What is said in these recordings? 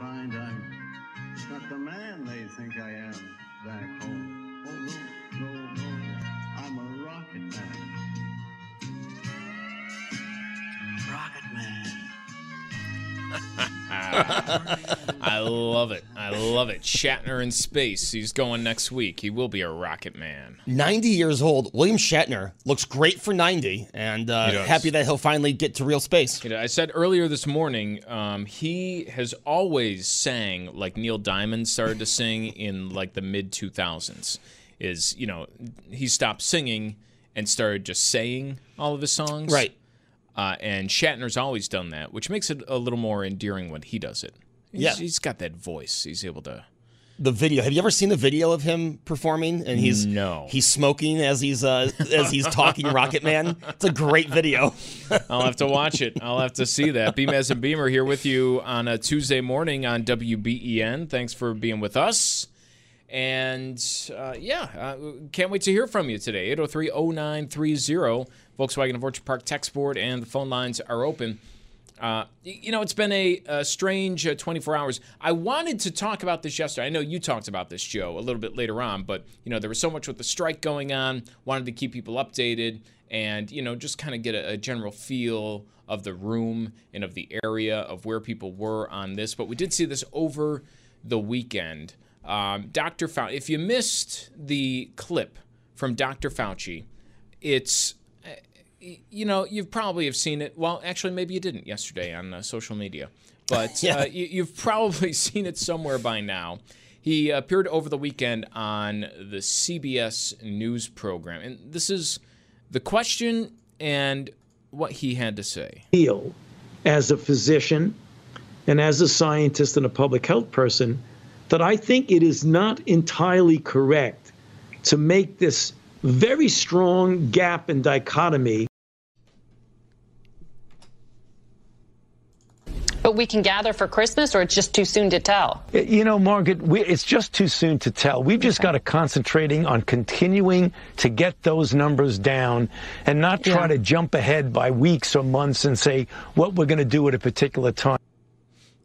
Find I'm not the man they think I am back home. I love it. I love it. Shatner in space. He's going next week. He will be a rocket man. 90 years old. William Shatner looks great for 90, and uh, happy that he'll finally get to real space. You know, I said earlier this morning, um, he has always sang like Neil Diamond started to sing in like the mid 2000s. Is, you know, he stopped singing and started just saying all of his songs. Right. Uh, and Shatner's always done that, which makes it a little more endearing when he does it. He's, Yeah. He's got that voice. He's able to. The video. Have you ever seen the video of him performing? And he's No. he's smoking as he's uh, as he's talking Rocket Man. It's a great video. I'll have to watch it. I'll have to see that. Beamaz and Beamer here with you on a Tuesday morning on WBEN. Thanks for being with us. And uh, yeah, uh, can't wait to hear from you today. 803 0930, Volkswagen of Orchard Park text board, and the phone lines are open. Uh, you know, it's been a, a strange uh, 24 hours. I wanted to talk about this yesterday. I know you talked about this, Joe, a little bit later on, but, you know, there was so much with the strike going on. Wanted to keep people updated and, you know, just kind of get a, a general feel of the room and of the area of where people were on this. But we did see this over the weekend. Um, Dr. Fauci, if you missed the clip from Dr. Fauci, it's you know, you probably have seen it. Well, actually, maybe you didn't yesterday on uh, social media, but Yeah. uh, you, you've probably seen it somewhere by now. He appeared over the weekend on the CBS News program, and this is the question and what he had to say. feel as a physician and as a scientist and a public health person that I think it is not entirely correct to make this very strong gap and dichotomy But we can gather for Christmas, or it's just too soon to tell? You know, Margaret, we, it's just too soon to tell. We've just got to concentrating on continuing to get those numbers down and not try Yeah. to jump ahead by weeks or months and say what we're going to do at a particular time.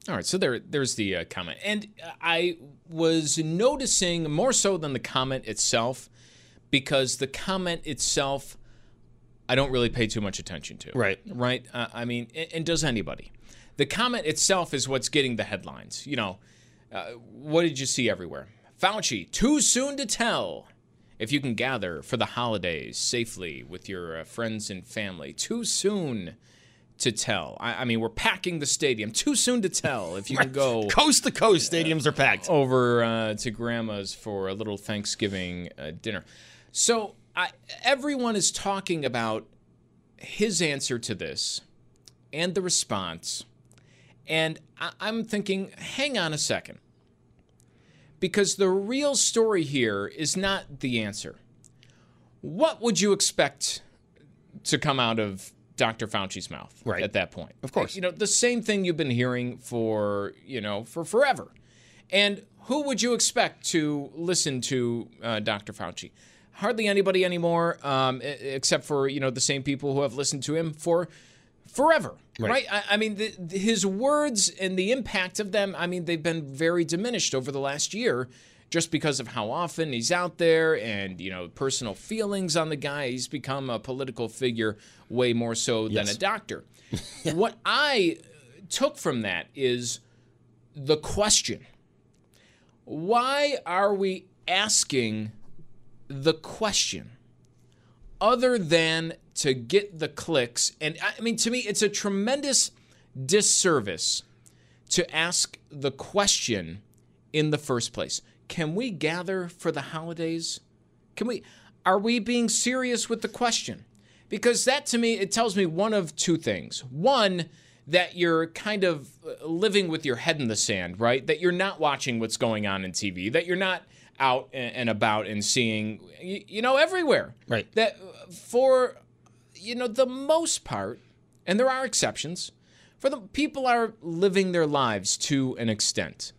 All right, so there, there's the uh, comment, and I was noticing more so than the comment itself, because the comment itself, I don't really pay too much attention to. Right. Right. Uh, I mean, and, and does anybody? The comment itself is what's getting the headlines. You know, uh, what did you see everywhere? Fauci, too soon to tell. If you can gather for the holidays safely with your uh, friends and family, too soon to tell. I, I mean, we're packing the stadium. Too soon to tell if you can go Coast to coast, stadiums are packed. over uh, to grandma's for a little Thanksgiving uh, dinner. So I, everyone is talking about his answer to this and the response. And I, I'm thinking, hang on a second. Because the real story here is not the answer. What would you expect to come out of Dr. Fauci's mouth Right. at that point? Of course. You know, the same thing you've been hearing for, you know, for forever. And who would you expect to listen to uh, Dr. Fauci? Hardly anybody anymore, um, except for, you know, the same people who have listened to him for forever. Right. Right. I, I mean, the, his words and the impact of them. I mean, they've been very diminished over the last year, just because of how often he's out there and you know personal feelings on the guy. He's become a political figure way more so than a doctor. What I uh, took from that is the question: Why are we asking the question? Other than to get the clicks. And I mean, to me, it's a tremendous disservice to ask the question in the first place. Can we gather for the holidays? Can we? Are we being serious with the question? Because that to me, it tells me one of two things. One, that you're kind of uh, living with your head in the sand, right? That you're not watching what's going on in TV, that you're not out and about and seeing, you know, everywhere. Right. That for, you know, the most part, and there are exceptions, for the people are living their lives to an extent.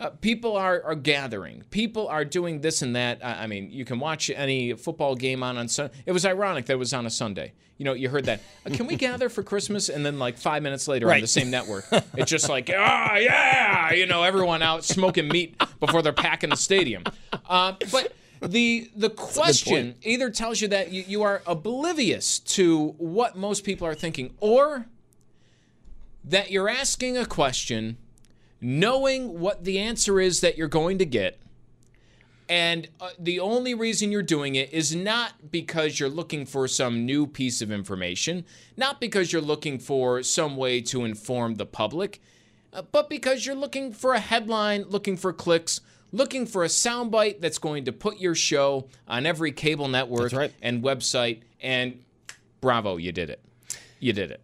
Uh, people are, are gathering. People are doing this and that. I, I mean, you can watch any football game on on Sunday. It was ironic that it was on a Sunday. You know, you heard that. "Uh, can we gather for Christmas? And then like five minutes later on the same network, it's just like, ah, yeah, you know, everyone out smoking meat before they're packing the stadium. Uh, but the the question either tells you that you, you are oblivious to what most people are thinking, or that you're asking a question knowing what the answer is that you're going to get. And uh, the only reason you're doing it is not because you're looking for some new piece of information, not because you're looking for some way to inform the public, uh, but because you're looking for a headline, looking for clicks, looking for a soundbite that's going to put your show on every cable network right. and website. And bravo, you did it. You did it.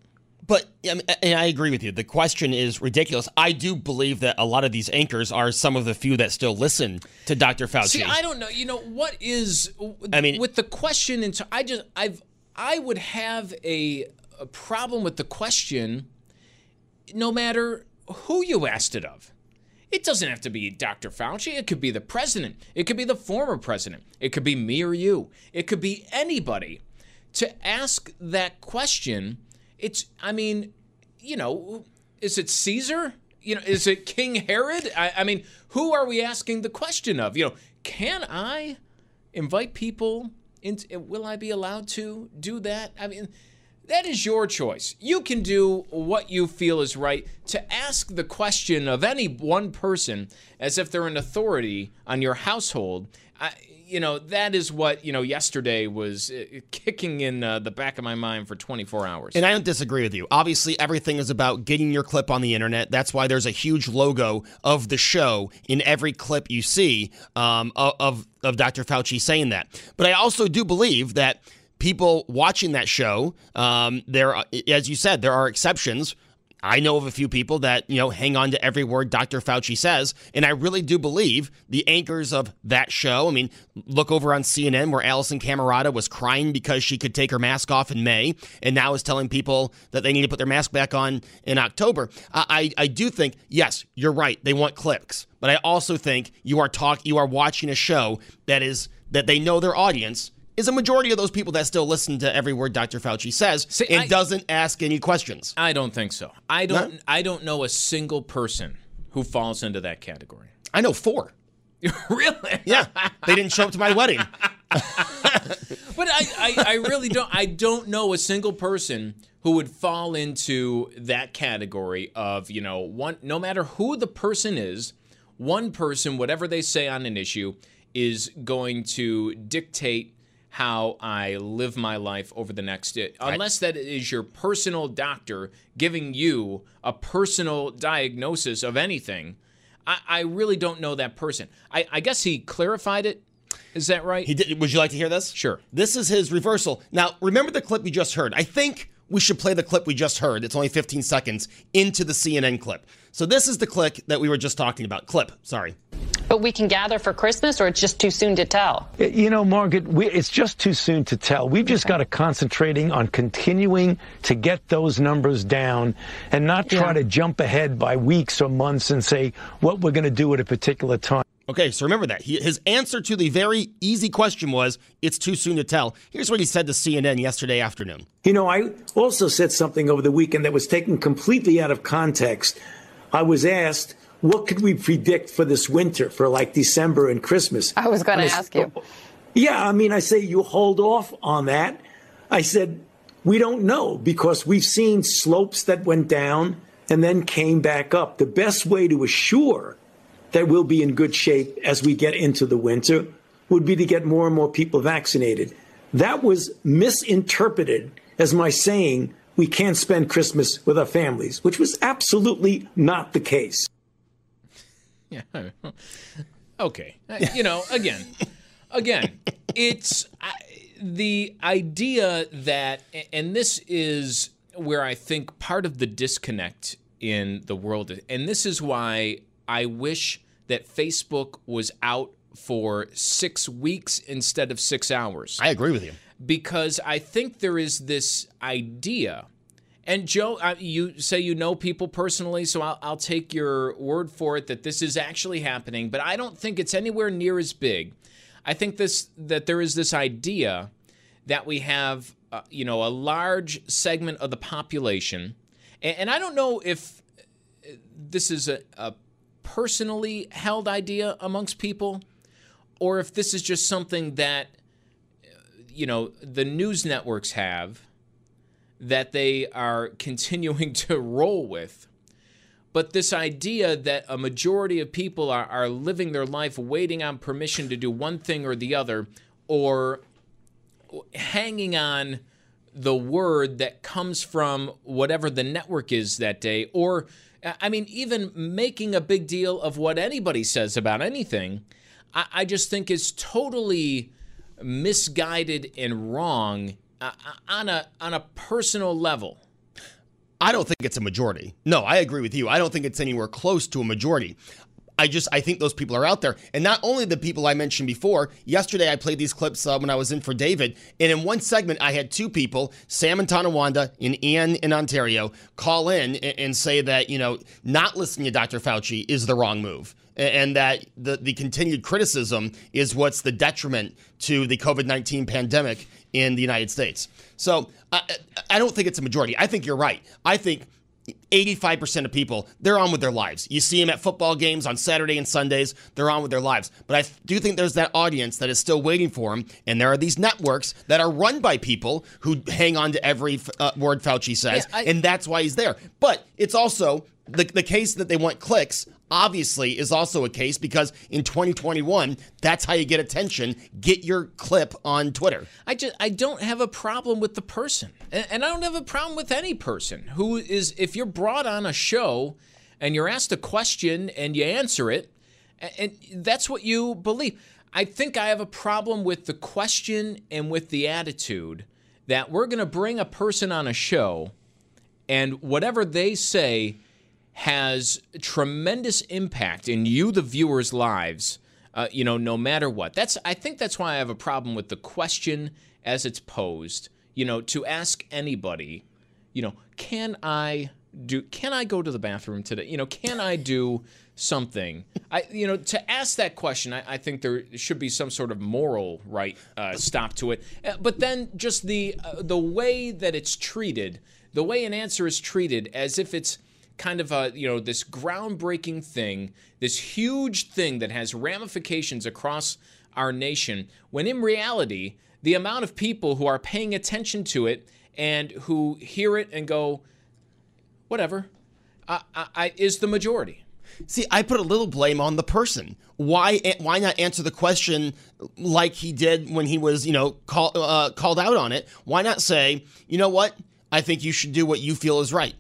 But I and I agree with you. The question is ridiculous. I do believe that a lot of these anchors are some of the few that still listen to Dr. Fauci. See, I don't know. You know what is? I mean- with the question into, I just, I've, I would have a, a problem with the question, no matter who you asked it of. It doesn't have to be Dr. Fauci. It could be the president. It could be the former president. It could be me or you. It could be anybody. To ask that question, it's, I mean, you know, is it Caesar? You know, is it King Herod? I, I mean, who are we asking the question of? You know, can I invite people into, will I be allowed to do that? I mean, that is your choice. You can do what you feel is right. To ask the question of any one person as if they're an authority on your household, I, you know, that is what, you know, yesterday was uh, kicking in uh, the back of my mind for 24 hours. And I don't disagree with you. Obviously, everything is about getting your clip on the internet. That's why there's a huge logo of the show in every clip you see um, of, of of Dr. Fauci saying that. But I also do believe that people watching that show, um, there, as you said, there are exceptions. I know of a few people that, you know, hang on to every word Dr. Fauci says. And I really do believe the anchors of that show. I mean, look over on CNN where Alisyn Camerota was crying because she could take her mask off in May and now is telling people that they need to put their mask back on in October. I, I, I do think, yes, you're right. They want clicks. But I also think you are talk you are watching a show that is that they know their audience is a majority of those people that still listen to every word Dr. Fauci says See, and I- doesn't ask any questions. I don't think so. I don't. I don't know a single person who falls into that category. I know four. really? Yeah, they didn't show up to my wedding. But I, I, I really don't. I don't know a single person who would fall into that category of you know one. No matter who the person is, one person, whatever they say on an issue, is going to dictate how I live my life over the next. Uh, unless that is your personal doctor giving you a personal diagnosis of anything. I, I really don't know that person. I, I guess he clarified it. Is that right? He did, would you like to hear this? Sure. This is his reversal. Now, remember the clip we just heard. I think we should play the clip we just heard. It's only 15 seconds into the CNN clip. So this is the clip that we were just talking about. Clip, sorry. But we can gather for Christmas, or it's just too soon to tell? You know, Margaret, we, it's just too soon to tell. We've just got to concentrating on continuing to get those numbers down and not try Yeah. to jump ahead by weeks or months and say what we're going to do at a particular time. Okay, so remember that. He, his answer to the very easy question was, it's too soon to tell. Here's what he said to CNN yesterday afternoon. You know, I also said something over the weekend that was taken completely out of context. I was asked, what could we predict for this winter, for like December and Christmas? I was going to ask you. Yeah, I mean, I say you hold off on that. I said, we don't know because we've seen slopes that went down and then came back up. The best way to assure that we'll be in good shape as we get into the winter would be to get more and more people vaccinated. That was misinterpreted as my saying we can't spend Christmas with our families, which was absolutely not the case. Yeah. Okay. Uh, You know, again, again, it's I, the idea that, and this is where I think part of the disconnect in the world, and this is why I wish that Facebook was out for six weeks instead of six hours. I agree with you. Because I think there is this idea. And Joe, uh, you say you know people personally, so I'll, I'll take your word for it that this is actually happening. But I don't think it's anywhere near as big. I think this that there is this idea that we have, uh, you know, a large segment of the population, and, and I don't know if uh, this is a, a personally held idea amongst people, or if this is just something that you know the news networks have that they are continuing to roll with. But this idea that a majority of people are, are living their life waiting on permission to do one thing or the other, or hanging on the word that comes from whatever the network is that day, or I mean, even making a big deal of what anybody says about anything, I, I just think is totally misguided and wrong uh, on a on a personal level. I don't think it's a majority. No, I agree with you. I don't think it's anywhere close to a majority. I just I think those people are out there, and not only the people I mentioned before. Yesterday I played these clips uh, when I was in for David, and in one segment I had two people, Sam and Tonawanda and Ian in Ontario, call in and, and say that you know not listening to Dr. Fauci is the wrong move, and that the the continued criticism is what's the detriment to the COVID nineteen pandemic in the United States. So I, I don't think it's a majority. I think you're right. I think 85% of people, they're on with their lives. You see them at football games on Saturday and Sundays, they're on with their lives. But I do think there's that audience that is still waiting for them. And there are these networks that are run by people who hang on to every uh, word Fauci says. Yeah, I- and that's why he's there. But it's also the, the case that they want clicks. Obviously, is also a case because in 2021, that's how you get attention. Get your clip on Twitter. I just I don't have a problem with the person, and, I don't have a problem with any person who is if you're brought on a show and you're asked a question and you answer it, and that's what you believe. I think I have a problem with the question and with the attitude that we're going to bring a person on a show and whatever they say has tremendous impact in you, the viewers' lives. Uh, you know, no matter what. That's I think that's why I have a problem with the question as it's posed. You know, to ask anybody, you know, can I do? Can I go to the bathroom today? You know, can I do something? I, you know, to ask that question, I, I think there should be some sort of moral right uh, stop to it. Uh, But then just the uh, the way that it's treated, the way an answer is treated, as if it's kind of a you know this groundbreaking thing, this huge thing that has ramifications across our nation. When in reality, the amount of people who are paying attention to it and who hear it and go, whatever, I, I, I, is the majority. See, I put a little blame on the person. Why? Why not answer the question like he did when he was, you know, call, uh, called out on it? Why not say, you know what? I think you should do what you feel is right.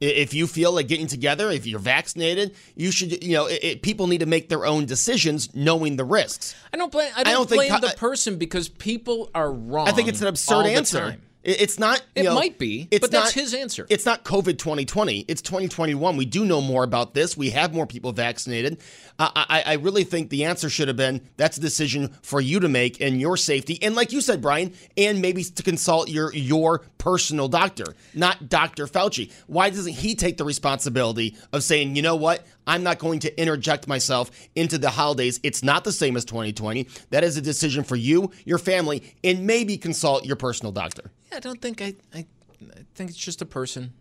I- If you feel like getting together, if you're vaccinated, you should. You know, it, it- people need to make their own decisions, knowing the risks. I don't blame. I don't, don't think blame co- the person because people are wrong. I think it's an absurd answer. It's not. It know, might be, It's but that's not- his answer. It's not COVID 2020. It's 2021. We do know more about this. We have more people vaccinated. I, I, I really think the answer should have been that's a decision for you to make and your safety. And like you said, Brian, and maybe to consult your your personal doctor, not Dr. Fauci. Why doesn't he take the responsibility of saying, you know what? I'm not going to interject myself into the holidays. It's not the same as 2020. That is a decision for you, your family, and maybe consult your personal doctor. I don't think I, I. I think it's just a person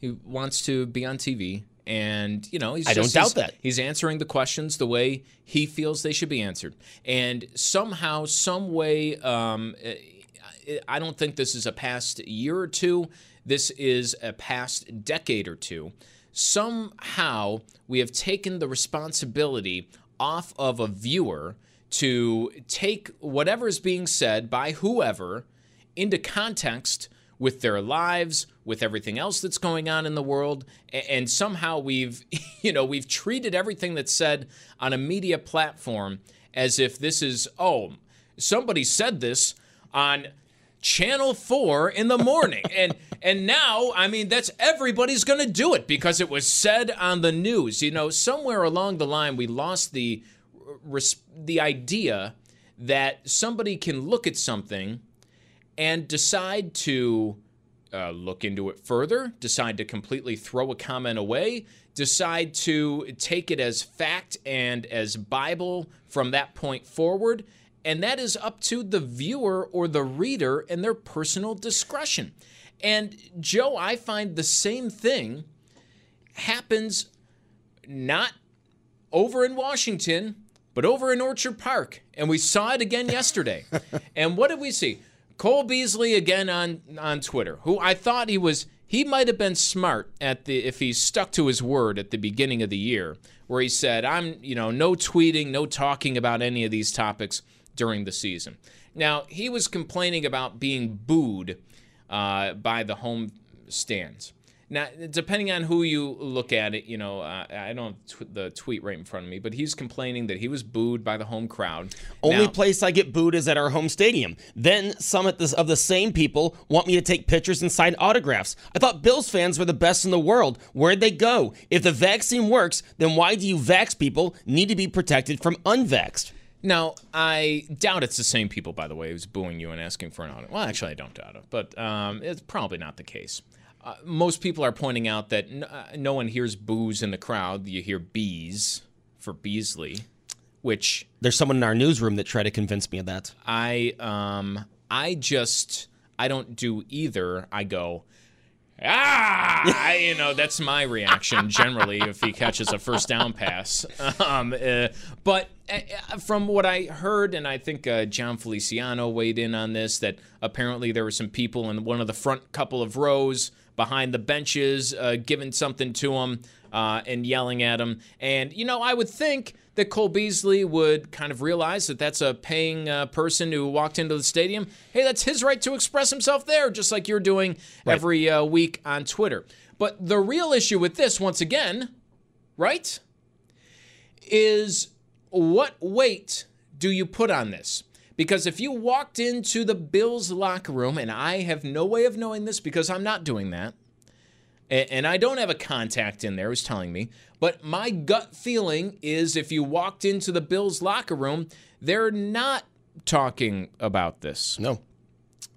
who wants to be on TV, and you know, he's I don't doubt that. he's answering the questions the way he feels they should be answered, and somehow, some way, um, I- I don't think this is a past year or two. This is a past decade or two. Somehow, we have taken the responsibility off of a viewer to take whatever is being said by whoever into context with their lives, with everything else that's going on in the world, and somehow we've, you know, we've treated everything that's said on a media platform as if this is, oh, somebody said this on channel 4 in the morning. And and now i mean that's everybody's going to do it because it was said on the news. You know somewhere along the line we lost the the idea that somebody can look at something and decide to uh, look into it further, decide to completely throw a comment away, decide to take it as fact and as Bible from that point forward. And that is up to the viewer or the reader and their personal discretion. And Joe, I find the same thing happens not over in Washington, but over in Orchard Park. And we saw it again yesterday. and what did we see? Cole Beasley again on on Twitter, who I thought he was he might have been smart at the if he stuck to his word at the beginning of the year, where he said, I'm, you know, no tweeting, no talking about any of these topics during the season. Now, he was complaining about being booed uh, by the home stands. Now, depending on who you look at it, you know, uh, I don't have the tweet right in front of me, but he's complaining that he was booed by the home crowd. Only Now- place I get booed is at our home stadium. Then some of the same people want me to take pictures and sign autographs. I thought Bills fans were the best in the world. Where'd they go? If the vaccine works, then why do you vax people need to be protected from unvaxxed? Now, I doubt it's the same people, by the way, who's booing you and asking for an audit. Well, actually, I don't doubt it, but um, it's probably not the case. Uh, most people are pointing out that n- uh, no one hears boos in the crowd. You hear bees for Beasley, which There's someone in our newsroom that tried to convince me of that. I um I just I don't do either. I go ah I- you know that's my reaction generally if he catches a first down pass. Um, uh, but uh, from what I heard, and I think uh, John Feliciano weighed in on this, that apparently there were some people in one of the front couple of rows behind the benches uh, giving something to him uh, and yelling at him. And you know, I would think that Cole Beasley would kind of realize that that's a paying uh, person who walked into the stadium. Hey, that's his right to express himself there, just like you're doing every uh, week on Twitter. But the real issue with this, once again, right, is what weight do you put on this? Because if you walked into the Bills locker room, and I have no way of knowing this because I'm not doing that, and I don't have a contact in there who's telling me, but my gut feeling is if you walked into the Bills locker room, they're not talking about this. No.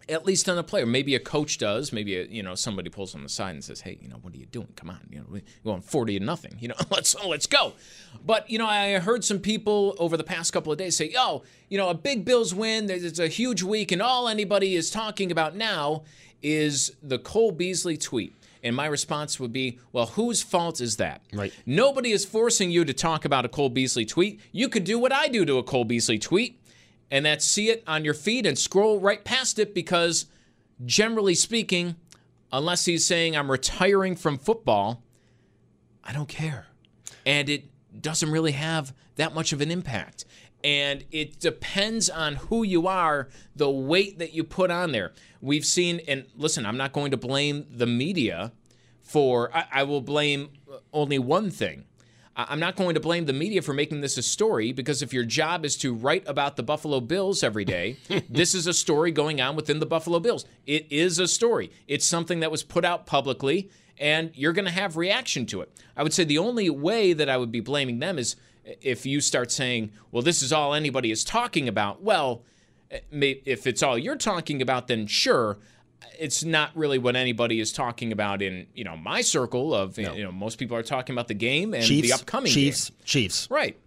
At least on a player. Maybe a coach does. Maybe a, you know somebody pulls on the side and says, "Hey, you know what are you doing? Come on, you know we're going forty to nothing. You know let's let's go." But you know I heard some people over the past couple of days say, "Yo, you know a big Bills win. There's it's a huge week, and all anybody is talking about now is the Cole Beasley tweet." And my response would be, well, whose fault is that? Right. Nobody is forcing you to talk about a Cole Beasley tweet. You could do what I do to a Cole Beasley tweet, and that see it on your feed and scroll right past it because, generally speaking, unless he's saying I'm retiring from football, I don't care. And it doesn't really have that much of an impact. And it depends on who you are, the weight that you put on there. We've seen, and listen, I'm not going to blame the media for, I, I will blame only one thing. I- I'm not going to blame the media for making this a story because if your job is to write about the Buffalo Bills every day, this is a story going on within the Buffalo Bills. It is a story. It's something that was put out publicly, and you're going to have reaction to it. I would say the only way that I would be blaming them is if you start saying, well, this is all anybody is talking about. Well, eh, if it's all you're talking about, then sure. It's not really what anybody is talking about in you know my circle of you know most people are talking about the game and Chiefs, the upcoming Chiefs, game. Chiefs. Right.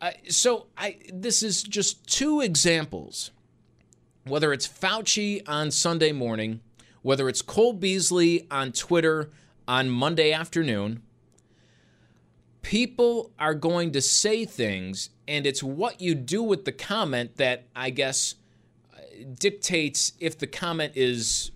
Uh, so I this is just two examples. Whether it's Fauci on Sunday morning, whether it's Cole Beasley on Twitter on Monday afternoon, people are going to say things, and it's what you do with the comment that I guess dictates if the comment is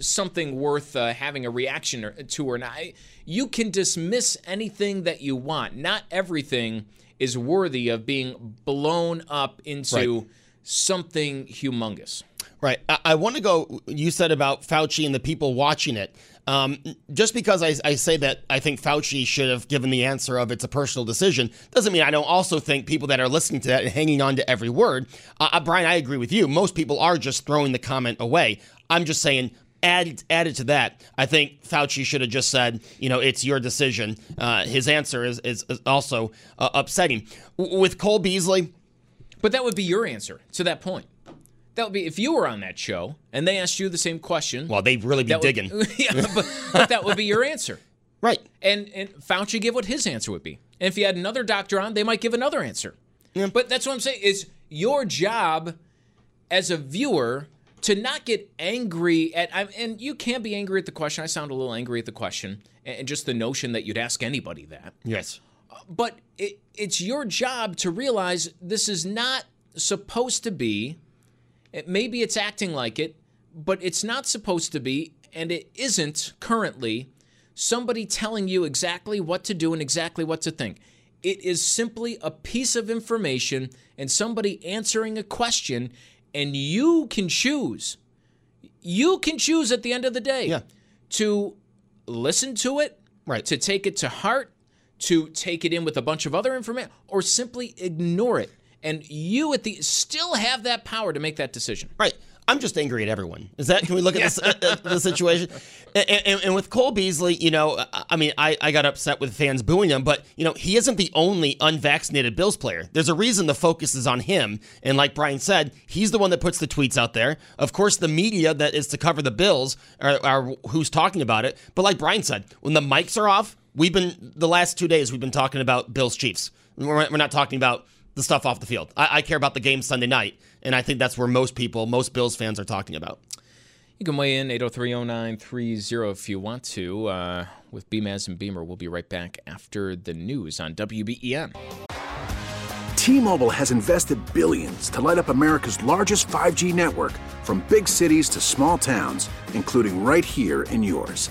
something worth uh, having a reaction or, to or not. You can dismiss anything that you want. Not everything is worthy of being blown up into Right. something humongous. Right. I, I want to go. You said about Fauci and the people watching it. Um, just because I, I say that I think Fauci should have given the answer of it's a personal decision doesn't mean I don't also think people that are listening to that and hanging on to every word. Uh, uh, Brian, I agree with you. Most people are just throwing the comment away. I'm just saying. Added, added to that, I think Fauci should have just said, you know, it's your decision. Uh, his answer is, is, also uh, upsetting. W- with Cole Beasley, But that would be your answer to that point. That would be if you were on that show and they asked you the same question. well, they'd really be that would- digging. yeah, but, but that would be your answer. Right. And and Fauci give what his answer would be. And if you had another doctor on, they might give another answer. But that's what I'm saying. It's your job as a viewer to not get angry at and you can't be angry at the question. I sound a little angry at the question and and just the notion that you'd ask anybody that. Yes. But it, it's your job to realize this is not supposed to be. It, maybe it's acting like it, but it's not supposed to be, and it isn't currently somebody telling you exactly what to do and exactly what to think. It is simply a piece of information and somebody answering a question, and you can choose. You can choose at the end of the day Yeah. to listen to it, Right. to take it to heart, to take it in with a bunch of other information, or simply ignore it. And you at the still have that power to make that decision. Right. I'm just angry at everyone. Is that? Can we look at this, uh, uh, the situation? And, and, and with Cole Beasley, you know, I- I mean, I, I got upset with fans booing him, but you know, he isn't the only unvaccinated Bills player. There's a reason the focus is on him. And like Brian said, he's the one that puts the tweets out there. Of course, the media that is to cover the Bills are, are who's talking about it. But like Brian said, when the mics are off, we've been the last two days we've been talking about Bills Chiefs. We're, we're not talking about the stuff off the field. I, I care about the game Sunday night, and I think that's where most people, most Bills fans, are talking about. You can weigh in 8030930 if you want to uh, with Beamaz and Beamer. We'll be right back after the news on WBEN. T-Mobile has invested billions to light up America's largest 5G network from big cities to small towns, including right here in yours.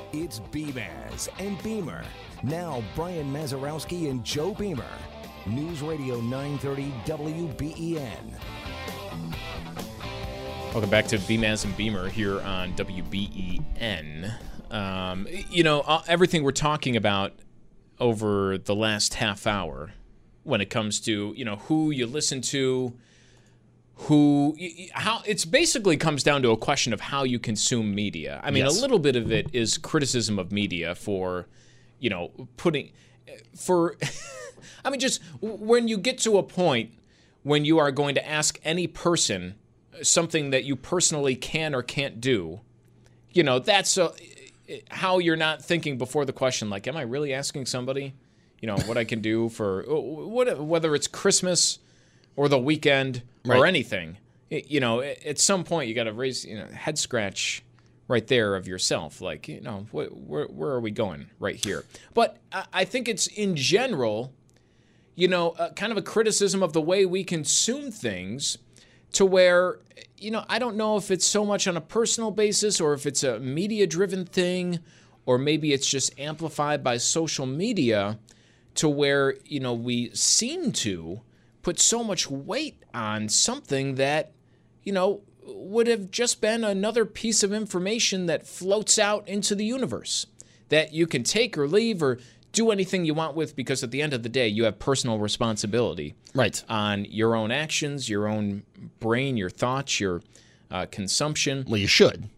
It's Beamaz and Beamer. Now, Brian Mazarowski and Joe Beamer. News Radio 930 WBEN. Welcome back to Beamaz and Beamer here on WBEN. Um, you know, uh, everything we're talking about over the last half hour when it comes to, you know, who you listen to, who, how, it's basically comes down to a question of how you consume media. I mean, Yes. a little bit of it is criticism of media for, you know, putting, for, I mean, just when you get to a point when you are going to ask any person something that you personally can or can't do, You know, that's a, how you're not thinking before the question. Like, am I really asking somebody? You know what I can do for what, whether it's Christmas or the weekend or anything. It- you know, at at some point you got to raise you know head scratch right there of yourself. Like, you know, wh- where where are we going right here? But I, I think it's in general, you know, uh, kind of a criticism of the way we consume things to where you know I don't know if it's so much on a personal basis or if it's a media driven thing or maybe it's just amplified by social media to where you know we seem to put so much weight on something that you know would have just been another piece of information that floats out into the universe that you can take or leave or do anything you want with because at the end of the day you have personal responsibility right. on your own actions your own brain your thoughts your uh, consumption. Well you should.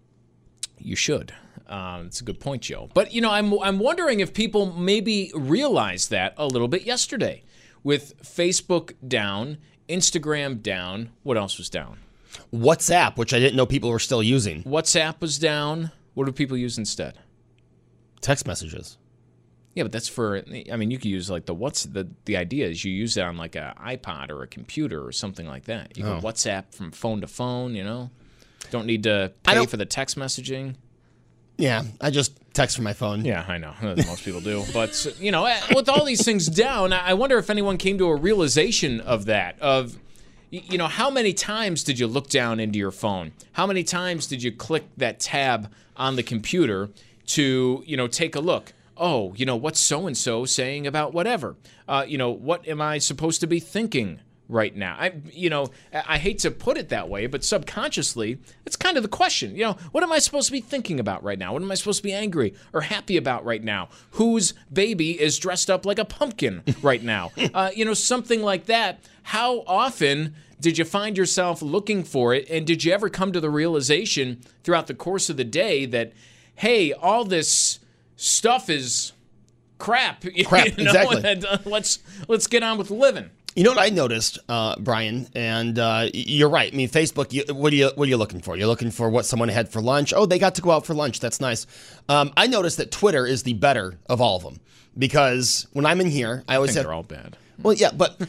You should. Um, it's a good point joe. But you know I'm, I'm wondering if people maybe realized that a little bit yesterday with facebook down instagram down what else was down WhatsApp, which I didn't know people were still using. whatsapp was down what do people use instead Text messages. Yeah, but that's for. I mean, you could use like the what's the the idea is you use it on like a iPod or a computer or something like that. You can Oh. WhatsApp from phone to phone. You know, don't need to pay for the text messaging. Yeah, I just text from my phone. Yeah, I know. Most people do. But, you know, eh, with all these things down, I wonder if anyone came to a realization of that. Of, you know, how many times did you look down into your phone? How many times did you click that tab on the computer to, you know, take a look? Oh, you know, what's so and so saying about whatever? Uh, you know, what am I supposed to be thinking right now? I, you know, I hate to put it that way, but subconsciously, it's kind of the question. You know, what am I supposed to be thinking about right now? What am I supposed to be angry or happy about right now? Whose baby is dressed up like a pumpkin right now? uh, you know, something like that. How often did you find yourself looking for it? And did you ever come to the realization throughout the course of the day that, hey, all this stuff is crap? you Crap, know, exactly. uh, let's let's get on with living. You know what I noticed, uh, Brian, and uh, you're right. I mean, Facebook. You, what are you What are you looking for? You're looking for what someone had for lunch. Oh, they got to go out for lunch. That's nice. Um, I noticed that Twitter is the better of all of them because when I'm in here, I always think have. they're all bad. Well, yeah, but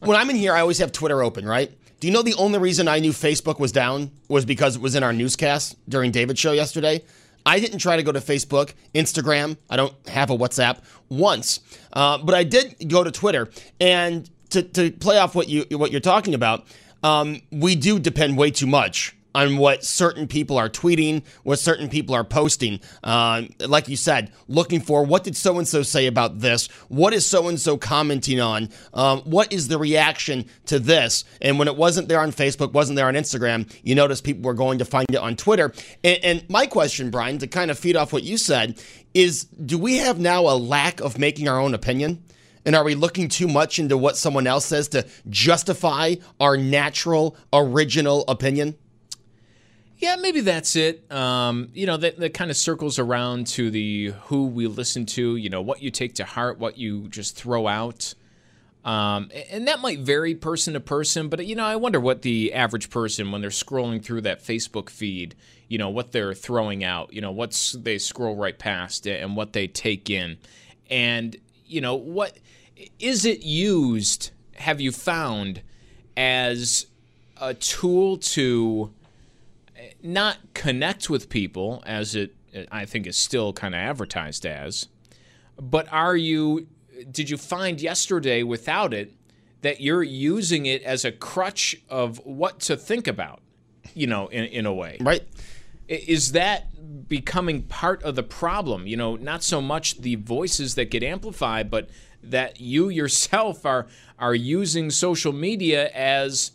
when I'm in here, I always have Twitter open, right? Do you know the only reason I knew Facebook was down was because it was in our newscast during David's show yesterday? I didn't try to go to Facebook, Instagram. I don't have a WhatsApp once, uh, but I did go to Twitter. And to, to play off what you what you're talking about, um, we do depend way too much on what certain people are tweeting, what certain people are posting. Uh, like you said, looking for what did so and so say about this? What is so and so commenting on? Um, what is the reaction to this? And when it wasn't there on Facebook, wasn't there on Instagram, you notice people were going to find it on Twitter. And, and my question, Brian, to kind of feed off what you said, is do we have now a lack of making our own opinion? And are we looking too much into what someone else says to justify our natural, original opinion? Yeah, maybe that's it. Um, you know, that, that kind of circles around to the who we listen to, you know, what you take to heart, what you just throw out. Um, and that might vary person to person, but, you know, I wonder what the average person, when they're scrolling through that Facebook feed, you know, what they're throwing out, you know, what's they scroll right past and what they take in. And, you know, what is it used, have you found, as a tool to not connect with people as it I think is still kind of advertised as, but are you did you find yesterday without it that you're using it as a crutch of what to think about, you know, in, in a way? Right. Is that becoming part of the problem? You know, not so much the voices that get amplified, but that you yourself are are using social media as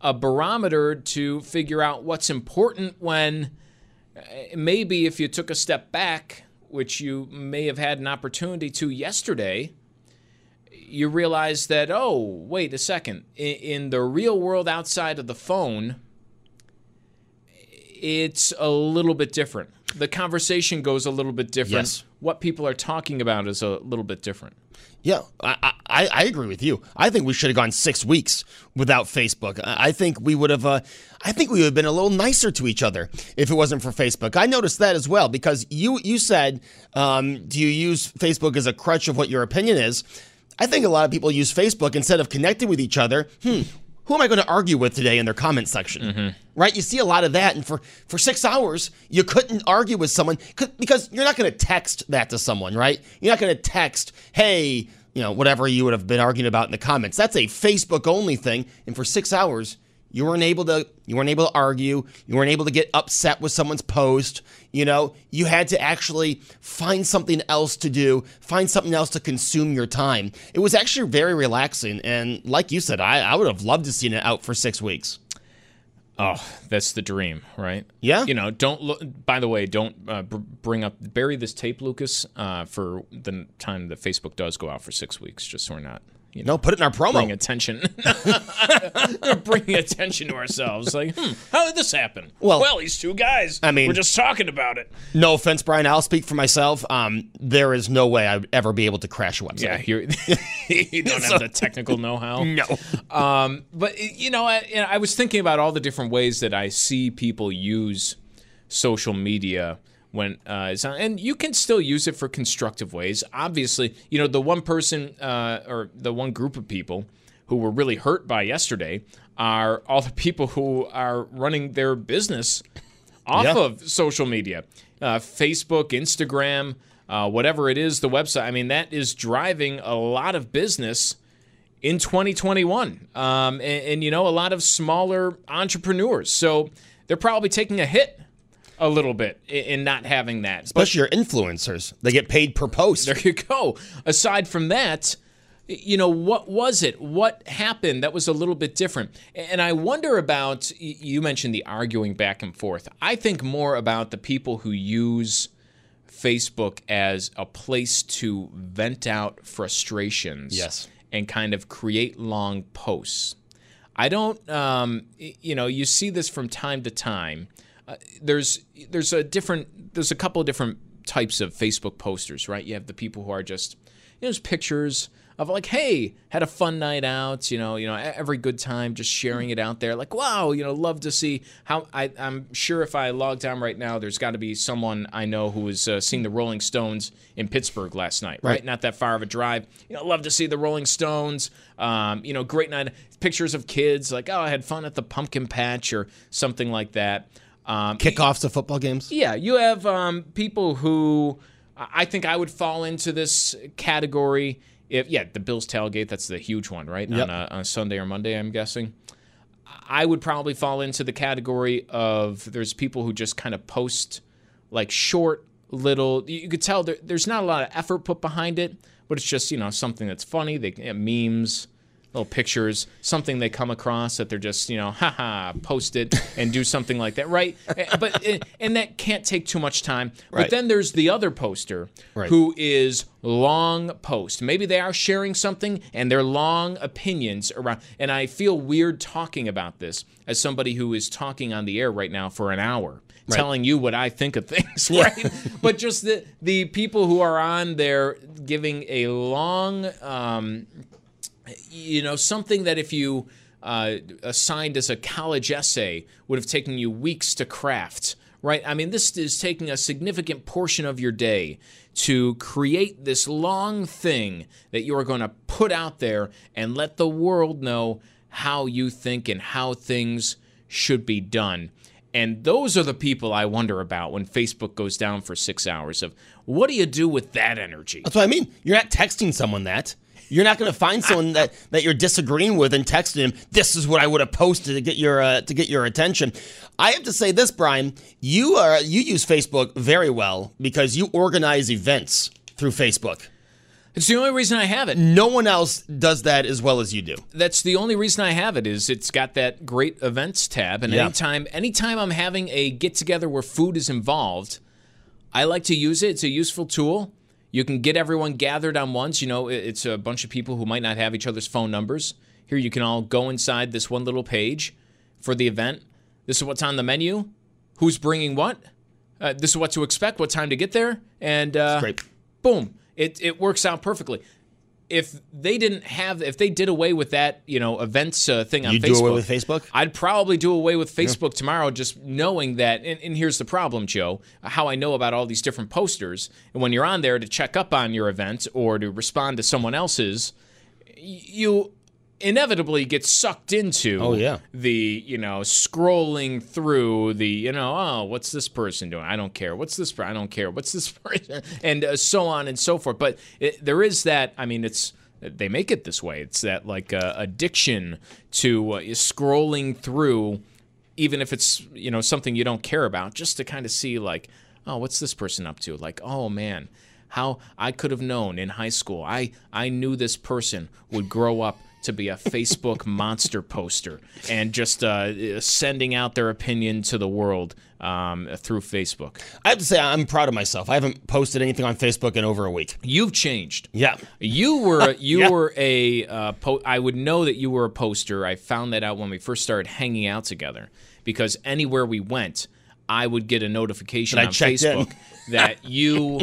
a barometer to figure out what's important when uh, maybe if you took a step back, which you may have had an opportunity to yesterday, you realize that, oh, wait a second, in, in the real world outside of the phone, it's a little bit different. The conversation goes a little bit different. Yes. What people are talking about is a little bit different. Yeah, I, I, I agree with you. I think we should have gone six weeks without Facebook. I I think we would have. Uh, I think we would have been a little nicer to each other if it wasn't for Facebook. I noticed that as well because you you said, um, do you use Facebook as a crutch of what your opinion is? I think a lot of people use Facebook instead of connecting with each other. Hmm, who am I going to argue with today in their comment section? Mm-hmm. Right? You see a lot of that, and for for six hours you couldn't argue with someone because you're not going to text that to someone, right? You're not going to text, "Hey, you know, whatever you would have been arguing about in the comments." That's a Facebook only thing, and for six hours you weren't able to you weren't able to argue you weren't able to get upset with someone's post you know you had to actually find something else to do find something else to consume your time it was actually very relaxing and like you said i, I would have loved to seen it out for six weeks Oh, that's the dream, right? Yeah. You know, don't look. By the way, don't uh, br- bring up bury this tape, Lucas, uh, for the time that Facebook does go out for six weeks. Just so we're not. You know, no put it in our promo bring attention, bringing attention to ourselves. Like, hmm, how did this happen? Well- well, these two guys. I mean- we're just talking about it. no offense brian i'll speak for myself um, there is no way i'd ever be able to crash a website Yeah, you're, you don't have the technical know-how. no Um, but you know, I, and I was thinking about all the different ways that I see people use social media when uh, it's on, and you can still use it for constructive ways. Obviously, you know the one person uh, or the one group of people who were really hurt by yesterday are all the people who are running their business off Yeah. of social media, uh, Facebook, Instagram, uh, whatever it is, the website. I mean, that is driving a lot of business in 2021. Um, and, and, you know, a lot of smaller entrepreneurs. So they're probably taking a hit a little bit in, not having that. But especially your influencers they get paid per post there you go. Aside from that, you know, what was it? What happened that was a little bit different? And I wonder about, you mentioned the arguing back and forth. I think more about the people who use Facebook as a place to vent out frustrations. Yes. And kind of create long posts. I don't, um, you know, you see this from time to time. Uh, there's there's a different there's a couple of different types of Facebook posters, right? You have the people who are just you know, just pictures of like, hey, had a fun night out, you know, you know, every good time, just sharing it out there. Like, wow, you know, love to see how. I, I'm sure if I logged on right now, there's got to be someone I know who was uh, seeing the Rolling Stones in Pittsburgh last night, right? Right. Not that far of a drive. You know, love to see the Rolling Stones. Um, you know, great night. Pictures of kids, like, oh, I had fun at the pumpkin patch or something like that. Um, kickoffs of football games yeah, you have um, people who I think I would fall into this category. If yeah, the Bills tailgate, that's the huge one, right? Yep. On, a, on a Sunday or Monday, I'm guessing. I would probably fall into the category of there's people who just kind of post like short little. You you could tell there, there's not a lot of effort put behind it, but it's just you know something that's funny. They yeah, memes, little pictures, something they come across that they're just you know haha post it and do something like that, right? Eh, but eh, and that can't take too much time. But then there's the other poster Right. who is long post. Maybe they are sharing something and they're long opinions around. And I feel weird talking about this as somebody who is talking on the air right now for an hour. Telling you what I think of things, right? but just the the people who are on there giving a long, um, you know, something that if you uh, assigned as a college essay would have taken you weeks to craft, right? I mean, this is taking a significant portion of your day to create this long thing that you are going to put out there and let the world know how you think and how things should be done. And those are the people I wonder about when Facebook goes down for six hours. Of what do you do with that energy? That's what I mean. You're not texting someone that. You're not going to find someone that, that you're disagreeing with and texting him. This is what I would have posted to get your uh, to get your attention. I have to say this, Brian. You are you use Facebook very well because you organize events through Facebook. It's the only reason I have it. No one else does that as well as you do. That's the only reason I have it is it's got that great events tab and Yeah. anytime anytime I'm having a get together where food is involved, I like to use it. It's a useful tool. You can get everyone gathered on once. You know, it's a bunch of people who might not have each other's phone numbers. Here you can all go inside this one little page for the event. This is what's on the menu. who's bringing what. Uh, this is what to expect, what time to get there, and uh, boom, it it works out perfectly. If they didn't have, if they did away with that, you know, events uh, thing on You'd Facebook, do away with Facebook? I'd probably do away with Facebook tomorrow, just knowing that. And, and here's the problem, Joe: how I know about all these different posters, and when you're on there to check up on your event or to respond to someone else's, you inevitably get sucked into Oh, yeah. the you know scrolling through the you know oh what's this person doing? I don't care. What's this per- i don't care. What's this person? And uh, so on and so forth. But it, there is that i mean it's they make it this way. It's that like uh, addiction to uh, scrolling through even if it's you know something you don't care about just to kind of see like oh what's this person up to? Like oh man how i could have known in high school. I i knew this person would grow up to be a Facebook monster poster and just uh, sending out their opinion to the world um, through Facebook. I have to say, I'm proud of myself. I haven't posted anything on Facebook in over a week. You've changed. Yeah. You were you Yeah. were a uh, po- I would know that you were a poster. I found that out when we first started hanging out together because anywhere we went, I would get a notification That on. Facebook that you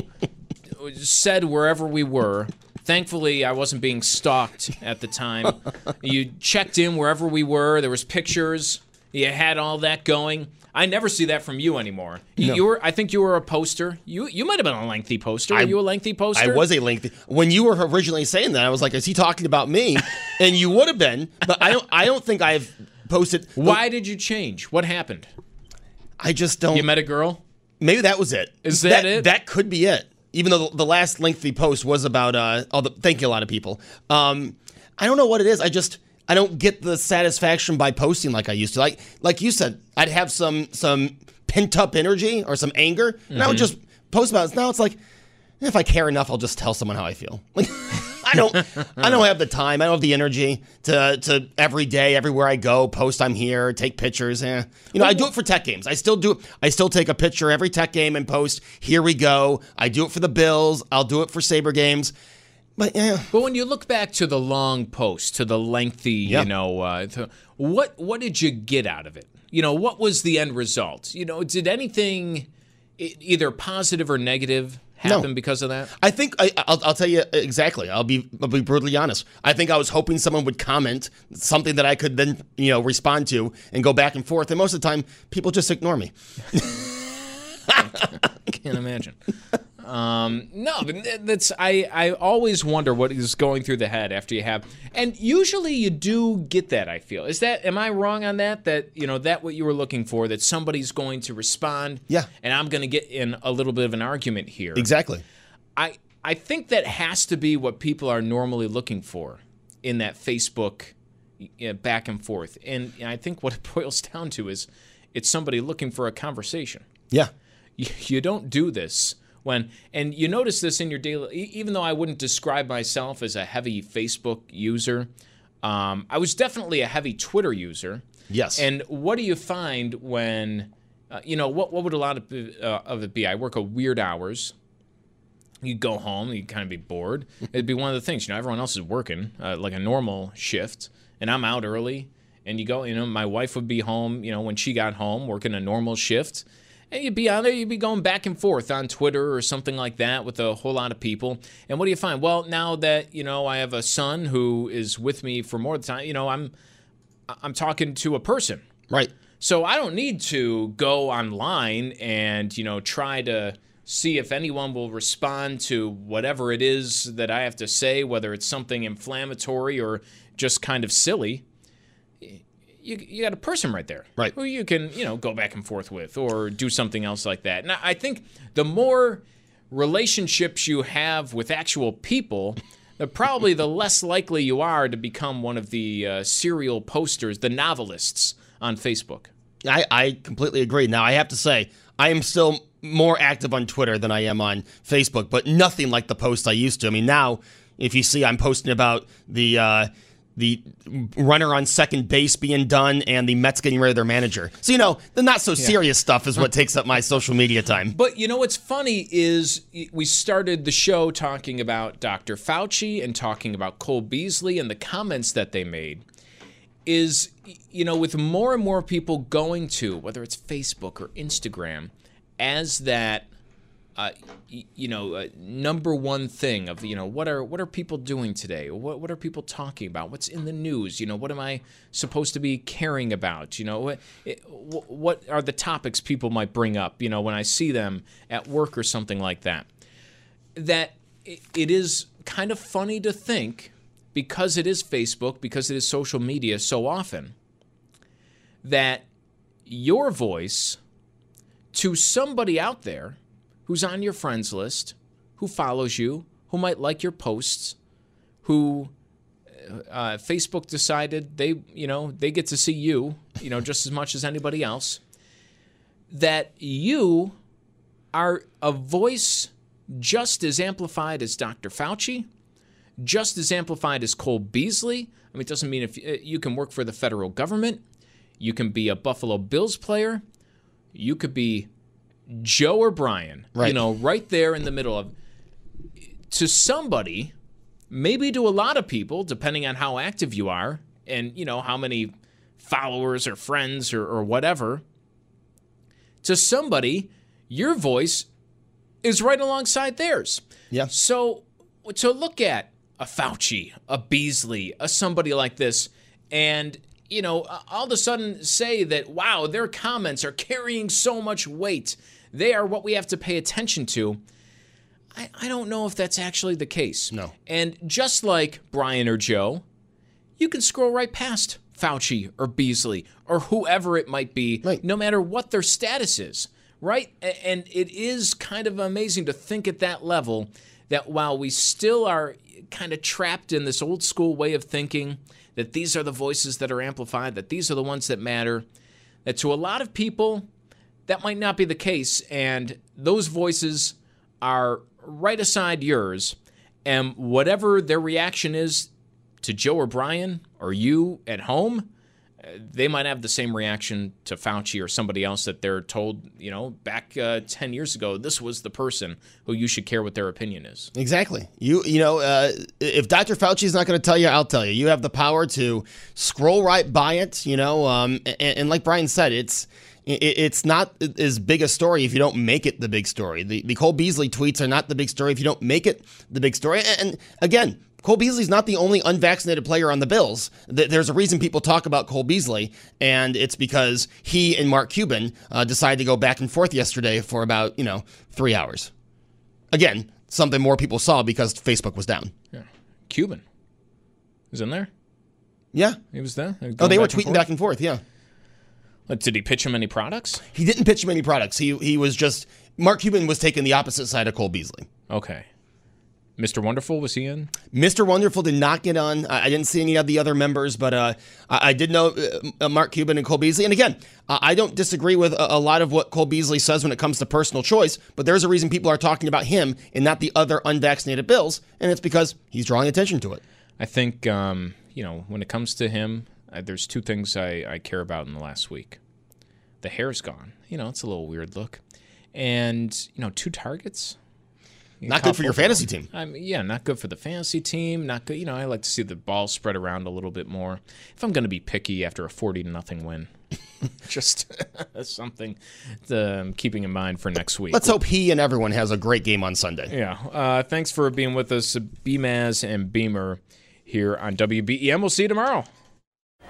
said wherever we were. Thankfully, I wasn't being stalked at the time. you checked in wherever we were. There was pictures. You had all that going. I never see that from you anymore. You, No. you were, I think you were a poster. You, you might have been a lengthy poster. Were you a lengthy poster? I was a lengthy. When you were originally saying that, I was like, "Is he talking about me?" and you would have been, but I don't. I don't think I've posted. Why did you change? What happened? I just don't. You met a girl. Maybe that was it. Is that it? That could be it. Even though the, last lengthy post was about. Uh, all the, thank you, a lot of people. Um, I don't know what it is. I just. I don't get the satisfaction by posting like I used to. Like, like you said, I'd have some some pent up energy or some anger, and I would Mhm. just post about it. Now it's like, if I care enough, I'll just tell someone how I feel. Like, I don't, I don't have the time. I don't have the energy to, to every day, everywhere I go, post I'm here, take pictures. Eh. You know, I do it for tech games. I still do. I still take a picture every tech game and post. Here we go. I do it for the Bills. I'll do it for Saber games. But yeah. But when you look back to the long post, to the lengthy, Yeah. you know, uh, th- what what did you get out of it? You know, what was the end result? You know, did anything either positive or negative No. happen because of that? I think I, I'll, I'll tell you exactly. I'll be I'll be brutally honest. I think I was hoping someone would comment something that I could then you know respond to and go back and forth. And most of the time, people just ignore me. I Can't imagine. Um, no, but that's I. I always wonder what is going through the head after you have, and usually you do get that. I feel is that am I wrong on that? That you know that what you were looking for that somebody's going to respond. Yeah. and I'm going to get in a little bit of an argument here. Exactly. I I think that has to be what people are normally looking for in that Facebook uh, back and forth, and I think what it boils down to is it's somebody looking for a conversation Yeah. you, you don't do this when and you notice this in your daily even though i wouldn't describe myself as a heavy facebook user um, i was definitely a heavy twitter user. Yes. and what do you find when uh, you know what, what would a lot of, uh, of it be? I work a weird hours. You'd go home you'd kind of be bored. It'd be one of the things you know everyone else is working uh, like a normal shift and i'm out early and you go you know my wife would be home you know when she got home working a normal shift and you'd be on there you'd be going back and forth on twitter or something like that with a whole lot of people and what do you find well now that you know i have a son who is with me for more time you know i'm i'm talking to a person Right. so I don't need to go online and, you know, try to see if anyone will respond to whatever it is that I have to say, whether it's something inflammatory or just kind of silly. You, you got a person right there. Right. Who you can, you know, go back and forth with or do something else like that. Now, I think the more relationships you have with actual people, the probably the less likely you are to become one of the uh, serial posters, the novelists on Facebook. I, I completely agree. Now I have to say I am still more active on Twitter than I am on Facebook, but nothing like the posts I used to. I mean, now if you see, I'm posting about the uh, the runner on second base being done and the Mets getting rid of their manager. So you know, the not so serious stuff is what takes up my social media time. But you know what's funny is we started the show talking about Dr. Fauci and talking about Cole Beasley and the comments that they made. is you know with more and more people going to whether it's Facebook or Instagram as that uh, you know, uh, number one thing of you know what are what are people doing today? What what are people talking about? What's in the news? You know, what am I supposed to be caring about? You know, what what are the topics people might bring up? You know, when I see them at work or something like that. That it is kind of funny to think because it is Facebook, because it is social media so often that your voice to somebody out there who's on your friends list, who follows you, who might like your posts, who uh, Facebook decided they, you know, they get to see you, you know, just as much as anybody else, that you are a voice just as amplified as Dr. Fauci, just as amplified as Cole Beasley. I mean, it doesn't mean if uh, you can work for the federal government, you can be a Buffalo Bills player, you could be Joe or Brian, right. you know, right there in the middle of to somebody, maybe to a lot of people, depending on how active you are and you know how many followers or friends or, or whatever. To somebody, your voice is right alongside theirs. Yeah. So to look at a Fauci, a Beasley, a somebody like this, and you know, all of a sudden say that, wow, their comments are carrying so much weight they are what we have to pay attention to. I, I don't know if that's actually the case. No. And just like Brian or Joe, you can scroll right past Fauci or Beasley or whoever it might be, right. no matter what their status is, right? And it is kind of amazing to think at that level that while we still are kind of trapped in this old school way of thinking, that these are the voices that are amplified, that these are the ones that matter, that to a lot of people, that might not be the case. And those voices are right aside yours. And whatever their reaction is to Joe or Brian or you at home, uh, they might have the same reaction to Fauci or somebody else that they're told, you know, back uh, 10 years ago, this was the person who you should care what their opinion is. Exactly. You you know, uh, if Dr. Fauci is not going to tell you, I'll tell you. You have the power to scroll right by it, you know, um, and, and like Brian said, it's it's not as big a story if you don't make it the big story. The, the Cole Beasley tweets are not the big story if you don't make it the big story. And again, Cole Beasley's not the only unvaccinated player on the Bills. There's a reason people talk about Cole Beasley, and it's because he and Mark Cuban uh, decided to go back and forth yesterday for about, you know, three hours. Again, something more people saw because Facebook was down. Yeah. Cuban was in there? Yeah. He was there? Oh, they were tweeting back and forth, yeah. Did he pitch him any products? He didn't pitch him any products. He he was just Mark Cuban was taking the opposite side of Cole Beasley. Okay. Mr. Wonderful was he in? Mr. Wonderful did not get on. I didn't see any of the other members, but uh, I did know uh, Mark Cuban and Cole Beasley. And again, I don't disagree with a lot of what Cole Beasley says when it comes to personal choice, but there's a reason people are talking about him and not the other unvaccinated Bills, and it's because he's drawing attention to it. I think um, you know when it comes to him, there's two things I, I care about in the last week. The hair's gone. You know, it's a little weird look. And, you know, two targets. Not good for your fantasy team. Um, yeah, not good for the fantasy team. Not good. You know, I like to see the ball spread around a little bit more. If I'm going to be picky after a 40 to nothing win, just something to, um, keeping in mind for next week. Let's hope he and everyone has a great game on Sunday. Yeah. Uh, thanks for being with us, Beamaz and Beamer here on WBEN. We'll see you tomorrow.